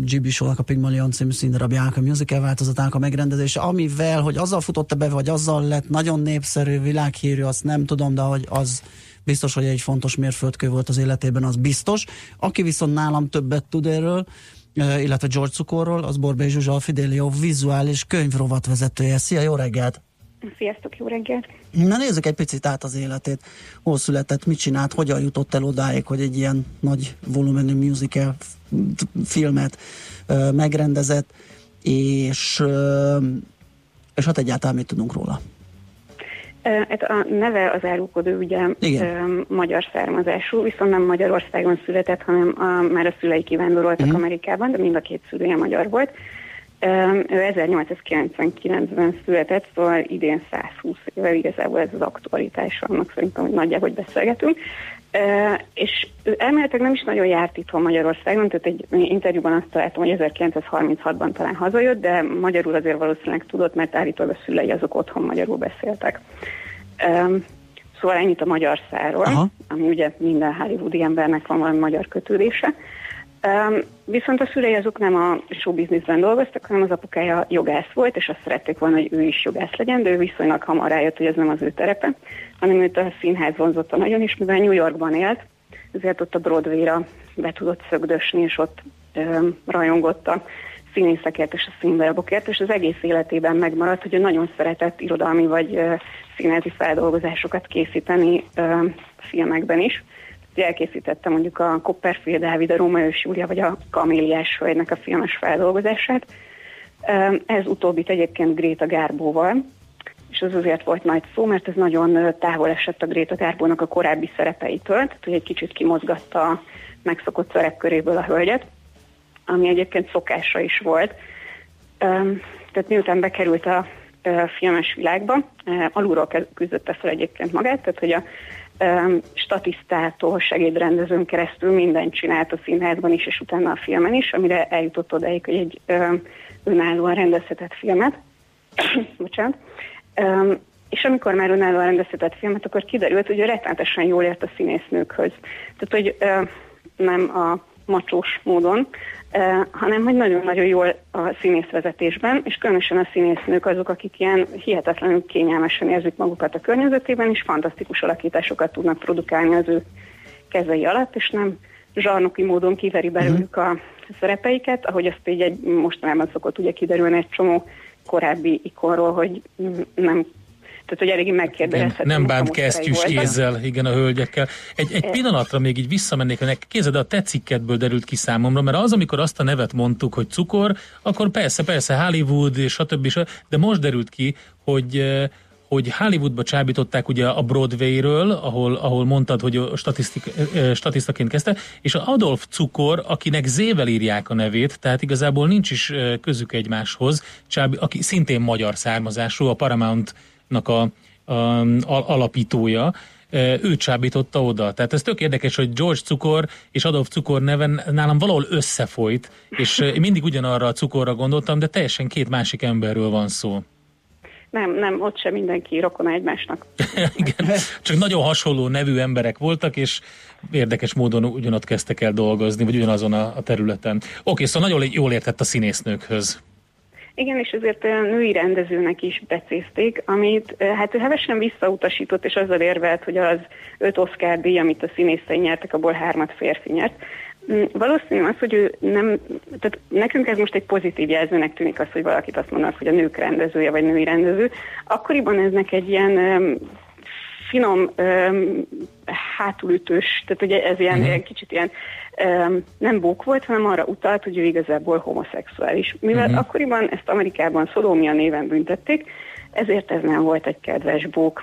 GB Show-nak a Pygmalion című színdarabjának a musical változatának a megrendezése, amivel, hogy azzal futotta be, vagy azzal lett nagyon népszerű, világhírű, azt nem tudom, de hogy az biztos, hogy egy fontos mérföldkő volt az életében, az biztos. Aki viszont nálam többet tud erről, illetve George Cukorról, az Borbély Zsuzsa, a Fidelio vizuális könyvrovat vezetője. Szia, jó reggelt! Sziasztok, jó reggelt! Na nézzük egy picit át az életét. Hol született, mit csinált, hogyan jutott el odáig, hogy egy ilyen nagy volumenű musical filmet uh, megrendezett, és, uh, és hát egyáltalán mit tudunk róla? Hát a neve az árulkodó ugye Igen. magyar származású, viszont nem Magyarországon született, hanem a, már a szülei kivándoroltak uh-huh. Amerikában, de mind a két szülője magyar volt. Ő 1899-ben született, szóval idén 120 éve igazából ez az aktualitás, annak szerintem, hogy nagyjából hogy beszélgetünk. És ő elméletileg nem is nagyon járt itthon Magyarországon, tehát egy interjúban azt találtam, hogy 1936-ban talán hazajött, de magyarul azért valószínűleg tudott, mert állítólag a szülei azok otthon magyarul beszéltek. Szóval ennyit a magyar száról, Aha. ami ugye minden hollywoodi embernek van valami magyar kötődése. Viszont a szülei azok nem a showbizniszben dolgoztak, hanem az apukája jogász volt, és azt szerették volna, hogy ő is jogász legyen, de ő viszonylag hamar rájött, hogy ez nem az ő terepe, hanem őt a színház vonzotta nagyon is, mivel New Yorkban élt, ezért ott a Broadway-ra be tudott szögdösni, és ott um, rajongott a színészekért és a színdarabokért, és az egész életében megmaradt, hogy ő nagyon szeretett irodalmi vagy uh, színházi feldolgozásokat készíteni uh, filmekben is elkészítette mondjuk a Copperfield Dávid, a Róma és Júlia, vagy a Kamiliás Hölgynek a filmes feldolgozását. Ez utóbbit egyébként Gréta Gárbóval, és az azért volt nagy szó, mert ez nagyon távol esett a Gréta Gárbónak a korábbi szerepeitől, tehát hogy egy kicsit kimozgatta a megszokott szerepköréből a hölgyet, ami egyébként szokása is volt. Tehát miután bekerült a filmes világba, alulról küzdötte fel egyébként magát, tehát hogy a statisztától, segédrendezőn keresztül mindent csinált a színházban is, és utána a filmen is, amire eljutott odaig, hogy egy önállóan rendezhetett filmet. Bocsánat. És amikor már önállóan rendezhetett filmet, akkor kiderült, hogy ő rettenetesen jól ért a színésznőkhöz. Tehát, hogy nem a macsós módon, eh, hanem hogy nagyon-nagyon jól a színészvezetésben, és különösen a színésznők azok, akik ilyen hihetetlenül kényelmesen érzik magukat a környezetében, és fantasztikus alakításokat tudnak produkálni az ő kezei alatt, és nem zsarnoki módon kiveri belőlük a szerepeiket, ahogy azt így egy mostanában szokott ugye kiderülni egy csomó korábbi ikonról, hogy nem tehát hogy eléggé megkérdezhető. Nem bánt kesztyűs ézzel, igen, a hölgyekkel. Egy, egy pillanatra még így visszamennék, hogy kézed a te cikketből derült ki számomra, mert az, amikor azt a nevet mondtuk, hogy cukor, akkor persze, persze Hollywood, és stb. De most derült ki, hogy hogy Hollywoodba csábították ugye a Broadway-ről, ahol, ahol mondtad, hogy statisztaként kezdte, és Adolf Cukor, akinek zével írják a nevét, tehát igazából nincs is közük egymáshoz, csábi, aki szintén magyar származású, a Paramount a, a, a alapítója, ő csábította oda. Tehát ez tök érdekes, hogy George Cukor és Adolf Cukor neven nálam valahol összefolyt, és én mindig ugyanarra a cukorra gondoltam, de teljesen két másik emberről van szó. Nem, nem, ott sem mindenki rokon egymásnak. Igen, csak nagyon hasonló nevű emberek voltak, és érdekes módon ugyanott kezdtek el dolgozni, vagy ugyanazon a, a területen. Oké, szóval nagyon jól értett a színésznőkhöz. Igen, és ezért női rendezőnek is becézték, amit hát ő hevesen visszautasított, és azzal érvelt, hogy az öt Oscar díj, amit a színészei nyertek, abból hármat férfi nyert. Mm, valószínű az, hogy ő nem, tehát nekünk ez most egy pozitív jelzőnek tűnik az, hogy valakit azt mondanak, hogy a nők rendezője, vagy női rendező. Akkoriban eznek egy ilyen um, finom, um, hátulütős, tehát ugye ez ilyen, ilyen kicsit ilyen nem bók volt, hanem arra utalt, hogy ő igazából homoszexuális. Mivel uh-huh. akkoriban ezt Amerikában Szodómia néven büntették, ezért ez nem volt egy kedves bók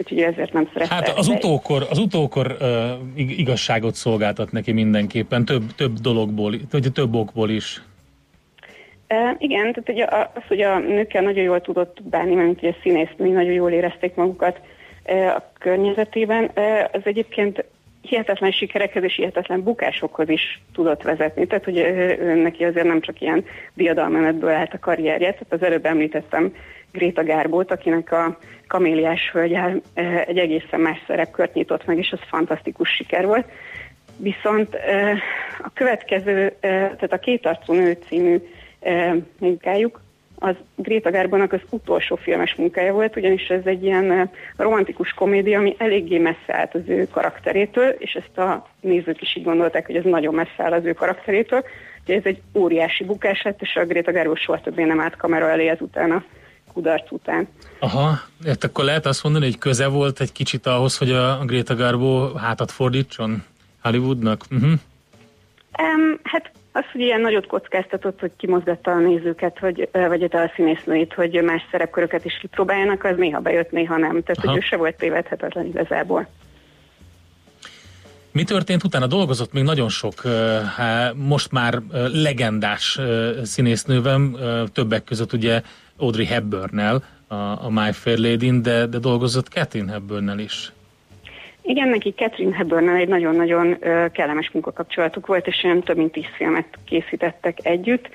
úgyhogy ezért nem szeretem. Hát az utókor, az utókor uh, igazságot szolgáltat neki mindenképpen, több, több dologból, vagy több okból is. Uh, igen, tehát ugye az, hogy a nőkkel nagyon jól tudott bánni, mert ugye színésznői nagyon jól érezték magukat uh, a környezetében, uh, az egyébként hihetetlen sikerekhez és hihetetlen bukásokhoz is tudott vezetni. Tehát, hogy neki azért nem csak ilyen diadalmenetből állt a karrierje, tehát az előbb említettem Gréta Gárbót, akinek a Kaméliás hölgyel egy egészen más szerepkört nyitott meg, és az fantasztikus siker volt. Viszont a következő, tehát a Két arcú nő című munkájuk, az Gréta Gárbónak az utolsó filmes munkája volt, ugyanis ez egy ilyen romantikus komédia, ami eléggé messze állt az ő karakterétől, és ezt a nézők is így gondolták, hogy ez nagyon messze áll az ő karakterétől. Ugye ez egy óriási bukás lett, és a Gréta Gárbó soha többé nem állt kamera elé ezután a kudarc után. Aha, hát akkor lehet azt mondani, hogy köze volt egy kicsit ahhoz, hogy a Greta Garbo hátat fordítson Hollywoodnak? Uh-huh. Um, hát az, hogy ilyen nagyot kockáztatott, hogy kimozgatta a nézőket, hogy, vagy a színésznőit, hogy más szerepköröket is kipróbáljanak, az néha bejött, néha nem. Tehát, Aha. hogy ő se volt tévedhetetlen igazából. Mi történt utána? Dolgozott még nagyon sok, most már legendás színésznővel, többek között ugye Audrey Hepburn-nel, a, a My Fair lady de, de dolgozott Catherine hepburn is. Igen, neki Catherine hepburn egy nagyon-nagyon kellemes munkakapcsolatuk volt, és olyan több mint tíz filmet készítettek együtt.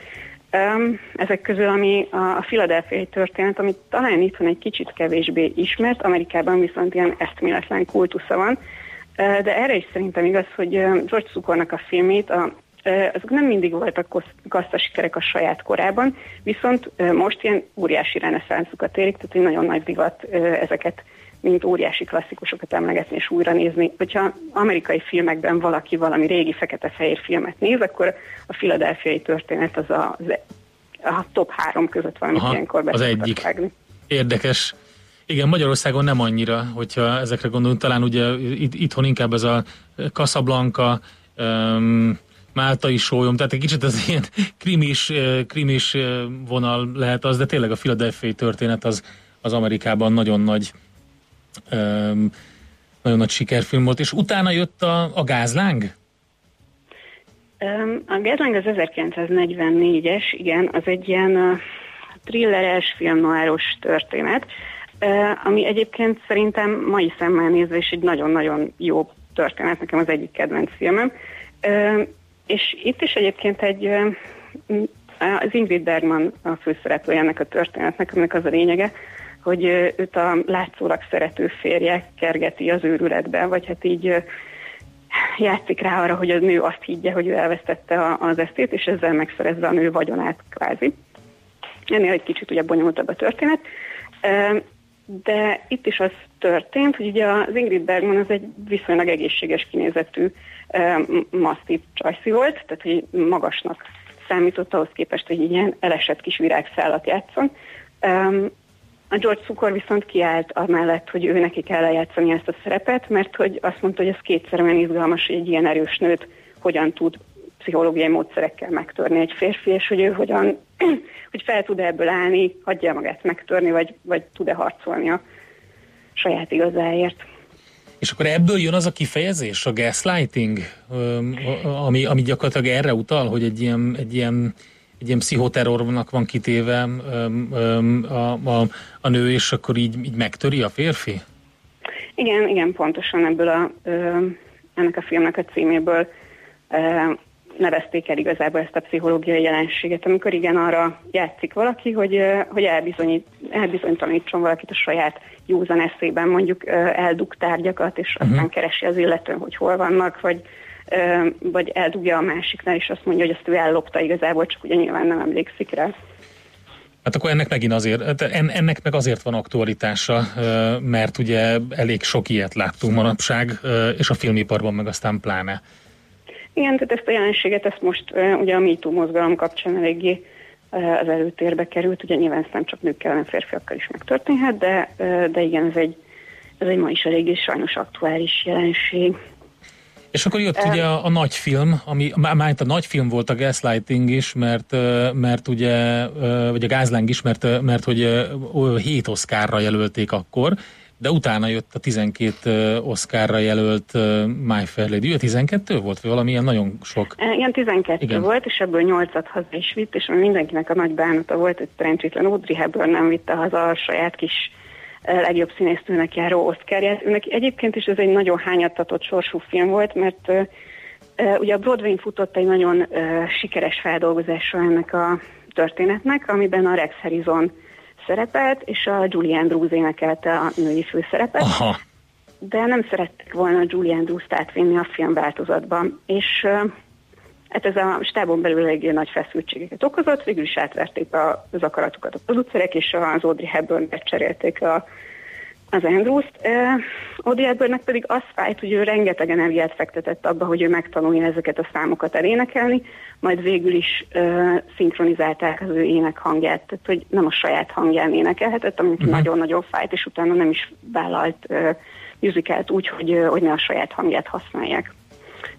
Ezek közül, ami a, Philadelphia történet, ami talán itthon egy kicsit kevésbé ismert, Amerikában viszont ilyen eszméletlen kultusza van, de erre is szerintem igaz, hogy George Cukornak a filmét a azok nem mindig voltak gazda sikerek a saját korában, viszont most ilyen óriási reneszánszukat érik, tehát egy nagyon nagy divat ezeket mint óriási klasszikusokat emlegetni és újra nézni. Hogyha amerikai filmekben valaki valami régi fekete-fehér filmet néz, akkor a filadelfiai történet az a, az a top három között valamit Aha, ilyenkor az egyik. Vágni. Érdekes. Igen, Magyarországon nem annyira, hogyha ezekre gondolunk, talán ugye itt, itthon inkább ez a Casablanca, um, Máltai sólyom, tehát egy kicsit az ilyen krimis, krimis vonal lehet az, de tényleg a Philadelphia történet az, az Amerikában nagyon nagy um, nagyon nagy sikerfilm volt, és utána jött a, a gázláng? A gázláng az 1944-es, igen, az egy ilyen thrilleres, filmnoáros történet, ami egyébként szerintem mai szemmel nézve is egy nagyon-nagyon jó történet, nekem az egyik kedvenc filmem. És itt is egyébként egy, az Ingrid Bergman a főszereplője ennek a történetnek, aminek az a lényege, hogy őt a látszólag szerető férje kergeti az őrületbe, vagy hát így játszik rá arra, hogy a nő azt higgye, hogy ő elvesztette az esztét, és ezzel megszerezze a nő vagyonát kvázi. Ennél egy kicsit ugye bonyolultabb a történet. De itt is az történt, hogy ugye az Ingrid Bergman az egy viszonylag egészséges kinézetű masszív csajszi volt, tehát hogy magasnak számított ahhoz képest, hogy ilyen elesett kis virágszállat játszon. A George Cukor viszont kiállt amellett, hogy ő neki kell lejátszani ezt a szerepet, mert hogy azt mondta, hogy ez kétszer olyan izgalmas, hogy egy ilyen erős nőt hogyan tud pszichológiai módszerekkel megtörni egy férfi, és hogy ő hogyan, hogy fel tud ebből állni, hagyja magát megtörni, vagy, vagy tud-e harcolni a saját igazáért. És akkor ebből jön az a kifejezés, a gaslighting, ami, ami gyakorlatilag erre utal, hogy egy ilyen, egy ilyen, egy ilyen pszichoterrornak van kitéve a, a, a nő, és akkor így, így megtöri a férfi? Igen, igen, pontosan ebből a, ennek a filmnek a címéből nevezték el igazából ezt a pszichológiai jelenséget, amikor igen arra játszik valaki, hogy, hogy elbizonyít, elbizonytalanítson valakit a saját józan eszében, mondjuk eldug tárgyakat, és aztán uh-huh. keresi az illető, hogy hol vannak, vagy, vagy eldugja a másiknál, és azt mondja, hogy azt ő ellopta igazából, csak ugye nyilván nem emlékszik rá. Hát akkor ennek megint azért, hát ennek meg azért van aktualitása, mert ugye elég sok ilyet láttunk manapság, és a filmiparban meg aztán pláne. Igen, tehát ezt a jelenséget, ezt most ugye a MeToo mozgalom kapcsán eléggé az előtérbe került, ugye nyilván ezt nem csak nőkkel, hanem férfiakkal is megtörténhet, de, de igen, ez egy, ez egy ma is eléggé sajnos aktuális jelenség. És akkor jött ugye a, a nagy film, ami már a nagy film volt a Gaslighting is, mert, mert ugye, vagy a Gázláng is, mert, mert hogy 7 oszkárra jelölték akkor, de utána jött a 12 Oscarra jelölt My Fair Lady. Ő 12 volt, vagy valami ilyen nagyon sok? Igen, 12 Igen. volt, és ebből 8-at haza is vitt, és mindenkinek a nagy bánata volt, hogy szerencsétlen Audrey Hepburn nem vitte haza a saját kis legjobb színésztőnek járó Oscarját. Őnek egyébként is ez egy nagyon hányattatott sorsú film volt, mert ugye a Broadway futott egy nagyon sikeres feldolgozása ennek a történetnek, amiben a Rex Harrison szerepelt, és a Julie Andrews énekelte a női főszerepet. Aha. De nem szerettek volna Julie Andrews-t átvinni a filmváltozatban, és Hát ez a stábon belül egy nagy feszültségeket okozott, végül is átverték az akaratukat a producerek, és az Audrey hepburn cserélték a, az Andrews-t. Uh, Audrey Hepburnnek pedig az fájt, hogy ő rengeteg energiát fektetett abba, hogy ő megtanulja ezeket a számokat elénekelni, majd végül is uh, szinkronizálták az ő ének hangját, tehát hogy nem a saját hangján énekelhetett, ami uh-huh. nagyon-nagyon fájt, és utána nem is vállalt uh, musicalt úgy, hogy, hogy ne a saját hangját használják.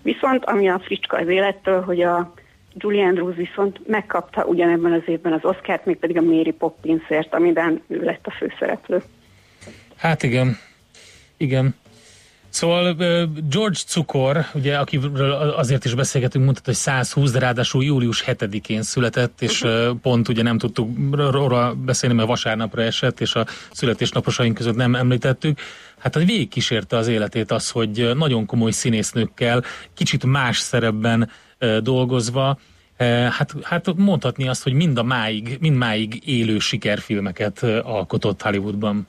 Viszont ami a fricska az élettől, hogy a Julie Andrews viszont megkapta ugyanebben az évben az Oscárt, mégpedig a Mary Poppinsért, amiben ő lett a főszereplő. Hát igen, igen. Szóval George Cukor, ugye, akiről azért is beszélgetünk, mondta, hogy 120, de ráadásul július 7-én született, és uh-huh. pont ugye nem tudtuk róla beszélni, mert vasárnapra esett, és a születésnaposaink között nem említettük. Hát hogy végigkísérte az életét az, hogy nagyon komoly színésznőkkel, kicsit más szerepben dolgozva, Hát, hát mondhatni azt, hogy mind a máig, mind máig élő sikerfilmeket alkotott Hollywoodban.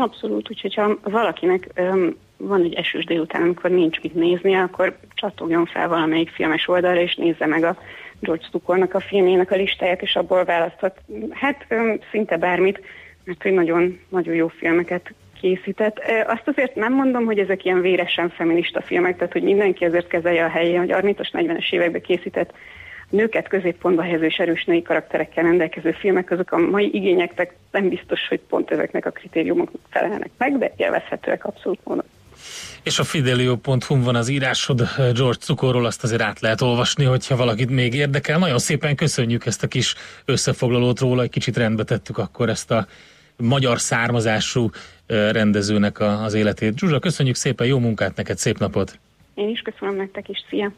Abszolút, úgyhogy ha valakinek um, van egy esős délután, amikor nincs mit nézni, akkor csatogjon fel valamelyik filmes oldalra, és nézze meg a George Stukornak a filmjének a listáját, és abból választhat hát um, szinte bármit, mert hogy nagyon, nagyon jó filmeket készített. Azt azért nem mondom, hogy ezek ilyen véresen feminista filmek, tehát hogy mindenki azért kezelje a helyén, hogy 30-as, 40-es években készített nőket középpontba helyező és erős női karakterekkel rendelkező filmek, azok a mai igényeknek nem biztos, hogy pont ezeknek a kritériumoknak felelnek meg, de élvezhetőek abszolút módon. És a fidelio.hu van az írásod George Cukorról, azt azért át lehet olvasni, hogyha valakit még érdekel. Nagyon szépen köszönjük ezt a kis összefoglalót róla, egy kicsit rendbe tettük akkor ezt a magyar származású rendezőnek az életét. Zsuzsa, köszönjük szépen, jó munkát neked, szép napot! Én is köszönöm nektek is, szia!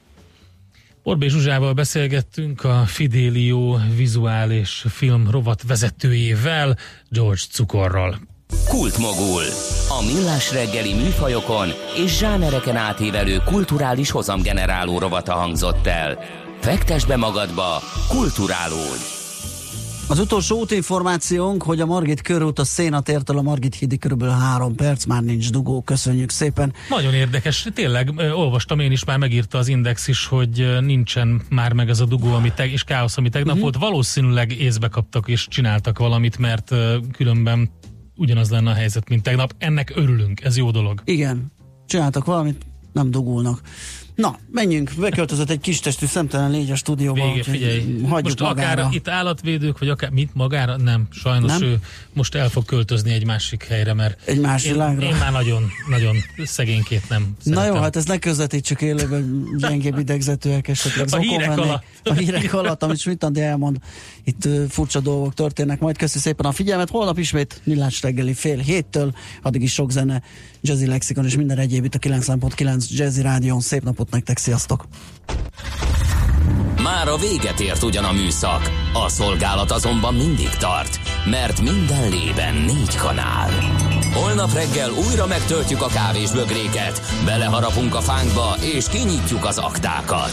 Orbé Zsuzsával beszélgettünk a Fidelio vizuális film rovat vezetőjével, George Cukorral. Kultmogul. A millás reggeli műfajokon és zsánereken átívelő kulturális hozamgeneráló rovata hangzott el. Fektes be magadba, kulturálódj! Az utolsó útinformációnk, hogy a Margit körút a Szénatértől a Margit hídi körülbelül három perc, már nincs dugó, köszönjük szépen. Nagyon érdekes, tényleg olvastam én is, már megírta az Index is, hogy nincsen már meg ez a dugó, ami teg, és káosz, ami tegnap uh-huh. volt. Valószínűleg észbe kaptak és csináltak valamit, mert különben ugyanaz lenne a helyzet, mint tegnap. Ennek örülünk, ez jó dolog. Igen, csináltak valamit, nem dugulnak. Na, menjünk, beköltözött egy kis testű szemtelen légy a stúdióba. Vége, figyelj. Most magára. akár itt állatvédők, vagy akár mit magára, nem, sajnos nem? ő most el fog költözni egy másik helyre, mert egy másik én, én már nagyon, nagyon szegénykét nem szeretem. Na jó, hát ez ne közvetítsük élőben gyengébb idegzetőek esetleg. A hírek alatt. A hírek alatt, amit Schmidt elmond, itt furcsa dolgok történnek. Majd köszi szépen a figyelmet. Holnap ismét Millás reggeli fél héttől, addig is sok zene, Jazzy Lexikon és minden egyéb itt a 9.9 Jazzy Rádion. Szép napot nektek, sziasztok! Már a véget ért ugyan a műszak, a szolgálat azonban mindig tart, mert minden lében négy kanál. Holnap reggel újra megtöltjük a kávés bögréket, beleharapunk a fánkba és kinyitjuk az aktákat.